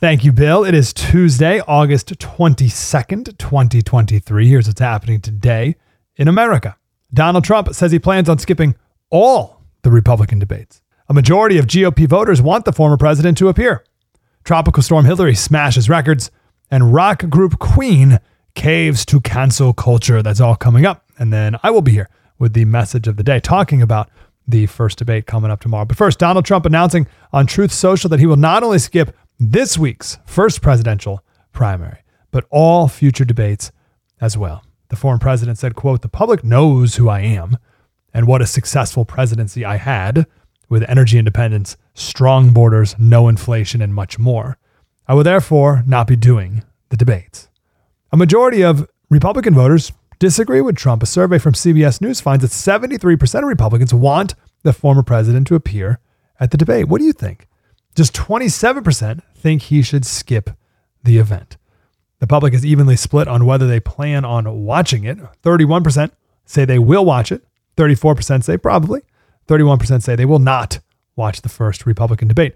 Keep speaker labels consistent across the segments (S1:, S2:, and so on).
S1: Thank you, Bill. It is Tuesday, August 22nd, 2023. Here's what's happening today in America. Donald Trump says he plans on skipping all the Republican debates. A majority of GOP voters want the former president to appear. Tropical Storm Hillary smashes records, and rock group Queen caves to cancel culture. That's all coming up. And then I will be here with the message of the day, talking about the first debate coming up tomorrow. But first, Donald Trump announcing on Truth Social that he will not only skip this week's first presidential primary, but all future debates as well. The former president said, quote, the public knows who I am and what a successful presidency I had with energy independence, strong borders, no inflation, and much more. I will therefore not be doing the debates. A majority of Republican voters disagree with Trump. A survey from CBS News finds that 73% of Republicans want the former president to appear at the debate. What do you think? Just 27% think he should skip the event. The public is evenly split on whether they plan on watching it. 31% say they will watch it, 34% say probably, 31% say they will not watch the first Republican debate.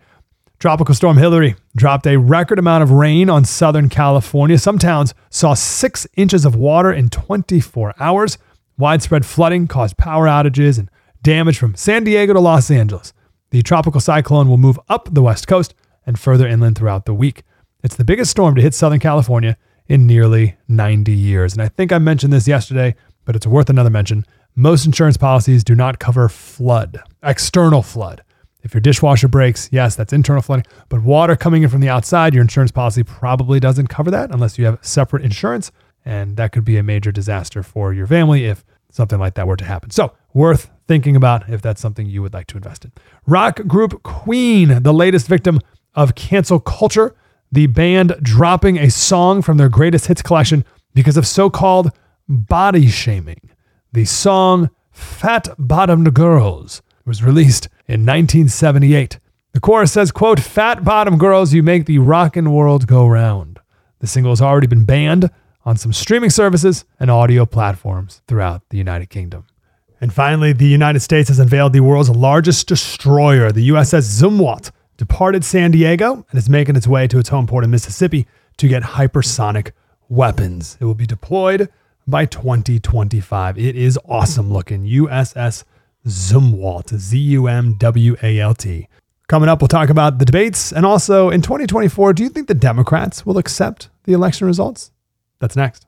S1: Tropical Storm Hillary dropped a record amount of rain on Southern California. Some towns saw six inches of water in 24 hours. Widespread flooding caused power outages and damage from San Diego to Los Angeles. The tropical cyclone will move up the west coast and further inland throughout the week. It's the biggest storm to hit Southern California in nearly 90 years. And I think I mentioned this yesterday, but it's worth another mention. Most insurance policies do not cover flood, external flood. If your dishwasher breaks, yes, that's internal flooding, but water coming in from the outside, your insurance policy probably doesn't cover that unless you have separate insurance. And that could be a major disaster for your family if something like that were to happen. So, worth thinking about if that's something you would like to invest in. Rock group Queen, the latest victim of cancel culture, the band dropping a song from their greatest hits collection because of so called body shaming. The song Fat Bottomed Girls was released in 1978. The chorus says, quote, Fat bottom girls, you make the rockin' world go round. The single has already been banned on some streaming services and audio platforms throughout the United Kingdom. And finally, the United States has unveiled the world's largest destroyer, the USS Zumwalt, departed San Diego and is making its way to its home port in Mississippi to get hypersonic weapons. It will be deployed by 2025. It is awesome looking. USS Zumwalt, Z U M W A L T. Coming up, we'll talk about the debates and also in 2024, do you think the Democrats will accept the election results? That's next.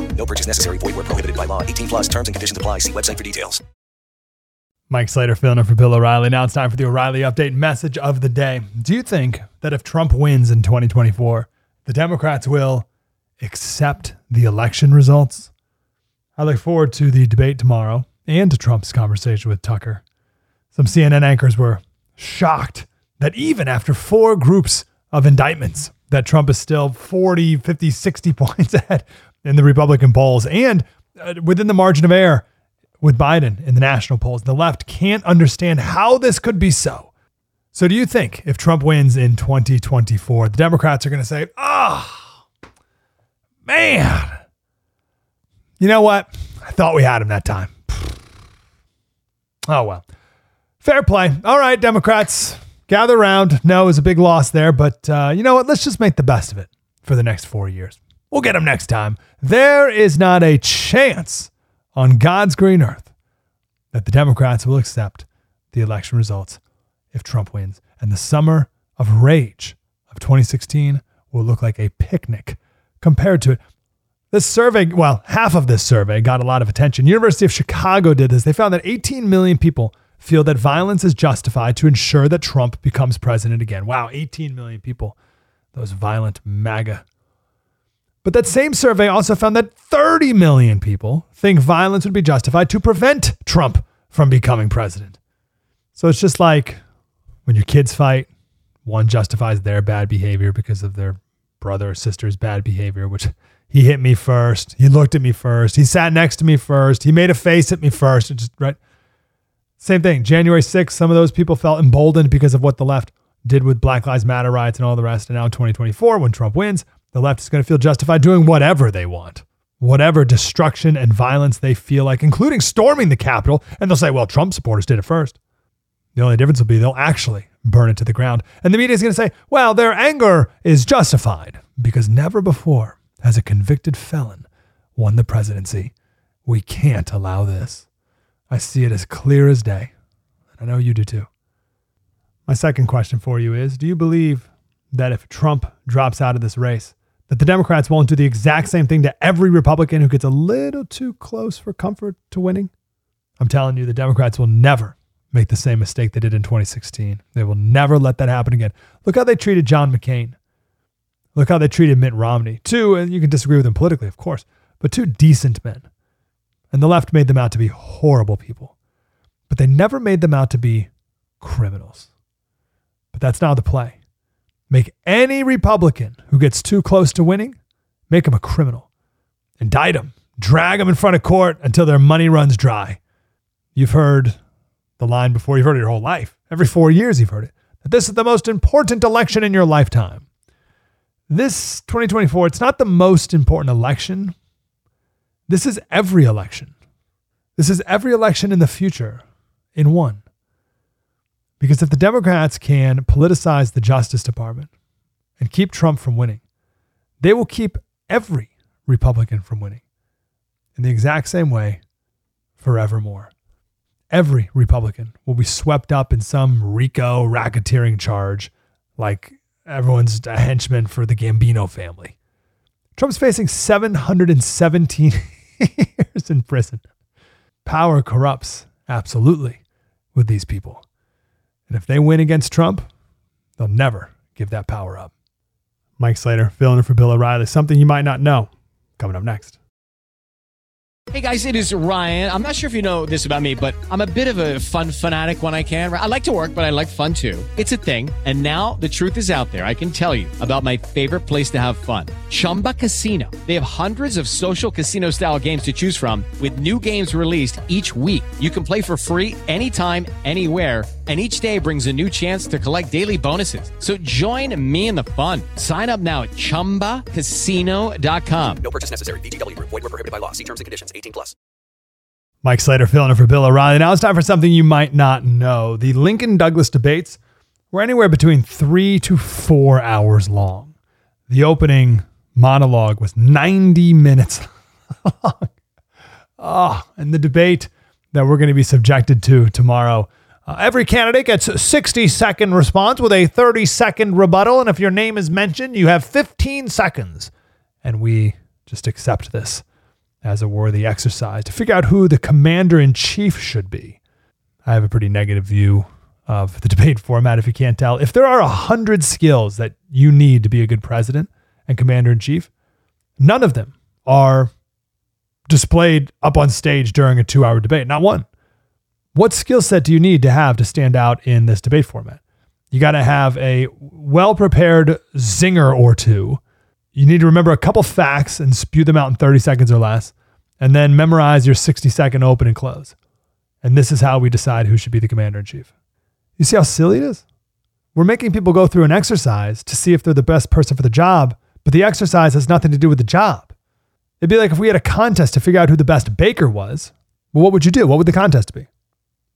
S2: No purchase necessary. Void where prohibited by law. 18 plus terms and conditions apply. See website for details.
S1: Mike Slater filling in for Bill O'Reilly. Now it's time for the O'Reilly Update message of the day. Do you think that if Trump wins in 2024, the Democrats will accept the election results? I look forward to the debate tomorrow and to Trump's conversation with Tucker. Some CNN anchors were shocked that even after four groups of indictments, that Trump is still 40, 50, 60 points ahead in the Republican polls and uh, within the margin of error with Biden in the national polls. The left can't understand how this could be so. So, do you think if Trump wins in 2024, the Democrats are going to say, oh, man, you know what? I thought we had him that time. Oh, well. Fair play. All right, Democrats, gather around. No, it was a big loss there, but uh, you know what? Let's just make the best of it for the next four years. We'll get him next time. There is not a chance on God's green earth that the Democrats will accept the election results if Trump wins. And the summer of rage of 2016 will look like a picnic compared to it. This survey, well, half of this survey got a lot of attention. University of Chicago did this. They found that 18 million people feel that violence is justified to ensure that Trump becomes president again. Wow, 18 million people. Those violent MAGA. But that same survey also found that 30 million people think violence would be justified to prevent Trump from becoming president. So it's just like when your kids fight, one justifies their bad behavior because of their brother or sister's bad behavior, which he hit me first. He looked at me first. He sat next to me first. He made a face at me first. Just right. Same thing. January 6th, some of those people felt emboldened because of what the left did with Black Lives Matter riots and all the rest. And now in 2024, when Trump wins, the left is going to feel justified doing whatever they want, whatever destruction and violence they feel like, including storming the Capitol. And they'll say, well, Trump supporters did it first. The only difference will be they'll actually burn it to the ground. And the media is going to say, well, their anger is justified because never before has a convicted felon won the presidency. We can't allow this. I see it as clear as day. And I know you do too. My second question for you is Do you believe that if Trump drops out of this race, that the Democrats won't do the exact same thing to every Republican who gets a little too close for comfort to winning? I'm telling you, the Democrats will never make the same mistake they did in 2016. They will never let that happen again. Look how they treated John McCain. Look how they treated Mitt Romney. Two, and you can disagree with them politically, of course, but two decent men. And the left made them out to be horrible people, but they never made them out to be criminals. But that's not the play. Make any Republican who gets too close to winning, make him a criminal. Indict him, drag him in front of court until their money runs dry. You've heard the line before, you've heard it your whole life. Every four years, you've heard it. That this is the most important election in your lifetime. This 2024, it's not the most important election this is every election. This is every election in the future in one. Because if the Democrats can politicize the Justice Department and keep Trump from winning, they will keep every Republican from winning in the exact same way forevermore. Every Republican will be swept up in some RICO racketeering charge like everyone's a henchman for the Gambino family. Trump's facing 717 years in prison. Power corrupts, absolutely, with these people. And if they win against Trump, they'll never give that power up. Mike Slater, filling in for Bill O'Reilly. Something you might not know. Coming up next.
S3: Hey guys, it is Ryan. I'm not sure if you know this about me, but I'm a bit of a fun fanatic when I can. I like to work, but I like fun too. It's a thing. And now the truth is out there. I can tell you about my favorite place to have fun Chumba Casino. They have hundreds of social casino style games to choose from, with new games released each week. You can play for free anytime, anywhere and each day brings a new chance to collect daily bonuses. So join me in the fun. Sign up now at ChumbaCasino.com.
S4: No purchase necessary. VGW. Void were prohibited by law. See terms and conditions. 18 plus.
S1: Mike Slater filling in for Bill O'Reilly. Now it's time for something you might not know. The Lincoln Douglas debates were anywhere between three to four hours long. The opening monologue was 90 minutes long. oh, and the debate that we're going to be subjected to tomorrow – uh, every candidate gets a 60 second response with a 30 second rebuttal. And if your name is mentioned, you have 15 seconds. And we just accept this as a worthy exercise to figure out who the commander in chief should be. I have a pretty negative view of the debate format, if you can't tell. If there are a hundred skills that you need to be a good president and commander in chief, none of them are displayed up on stage during a two hour debate. Not one. What skill set do you need to have to stand out in this debate format? You got to have a well prepared zinger or two. You need to remember a couple facts and spew them out in 30 seconds or less, and then memorize your 60 second open and close. And this is how we decide who should be the commander in chief. You see how silly it is? We're making people go through an exercise to see if they're the best person for the job, but the exercise has nothing to do with the job. It'd be like if we had a contest to figure out who the best baker was. Well, what would you do? What would the contest be?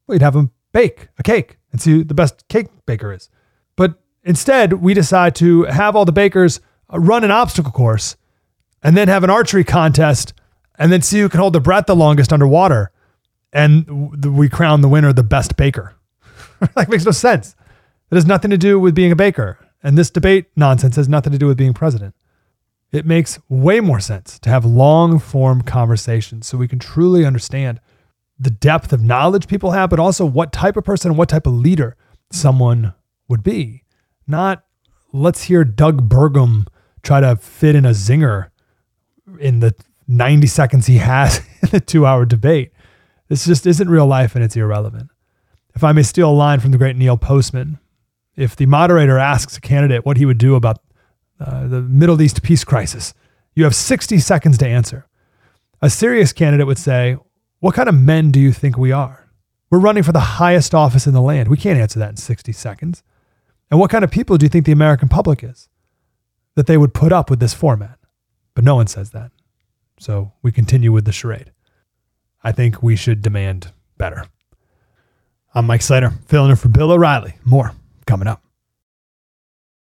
S1: You'd have them bake a cake and see who the best cake baker is. But instead, we decide to have all the bakers uh, run an obstacle course and then have an archery contest and then see who can hold their breath the longest underwater. And we crown the winner the best baker. that makes no sense. It has nothing to do with being a baker. And this debate nonsense has nothing to do with being president. It makes way more sense to have long form conversations so we can truly understand the depth of knowledge people have, but also what type of person and what type of leader someone would be. Not let's hear Doug Burgum try to fit in a zinger in the 90 seconds he has in the two hour debate. This just isn't real life and it's irrelevant. If I may steal a line from the great Neil Postman, if the moderator asks a candidate what he would do about uh, the Middle East peace crisis, you have 60 seconds to answer. A serious candidate would say, What kind of men do you think we are? We're running for the highest office in the land. We can't answer that in 60 seconds. And what kind of people do you think the American public is? That they would put up with this format. But no one says that. So we continue with the charade. I think we should demand better. I'm Mike Slater, filling in for Bill O'Reilly. More coming up.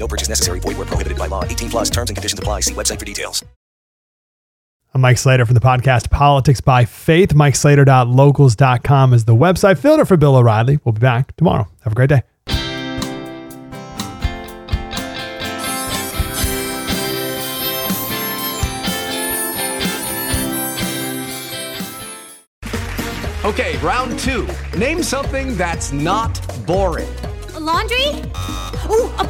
S4: No purchase necessary. Void where prohibited by law. 18 plus terms and conditions apply. See website for details.
S1: I'm Mike Slater from the podcast Politics by Faith. MikeSlater.locals.com is the website. Filter for Bill O'Reilly. We'll be back tomorrow. Have a great day.
S5: Okay, round two. Name something that's not boring.
S6: A laundry? Ooh, a book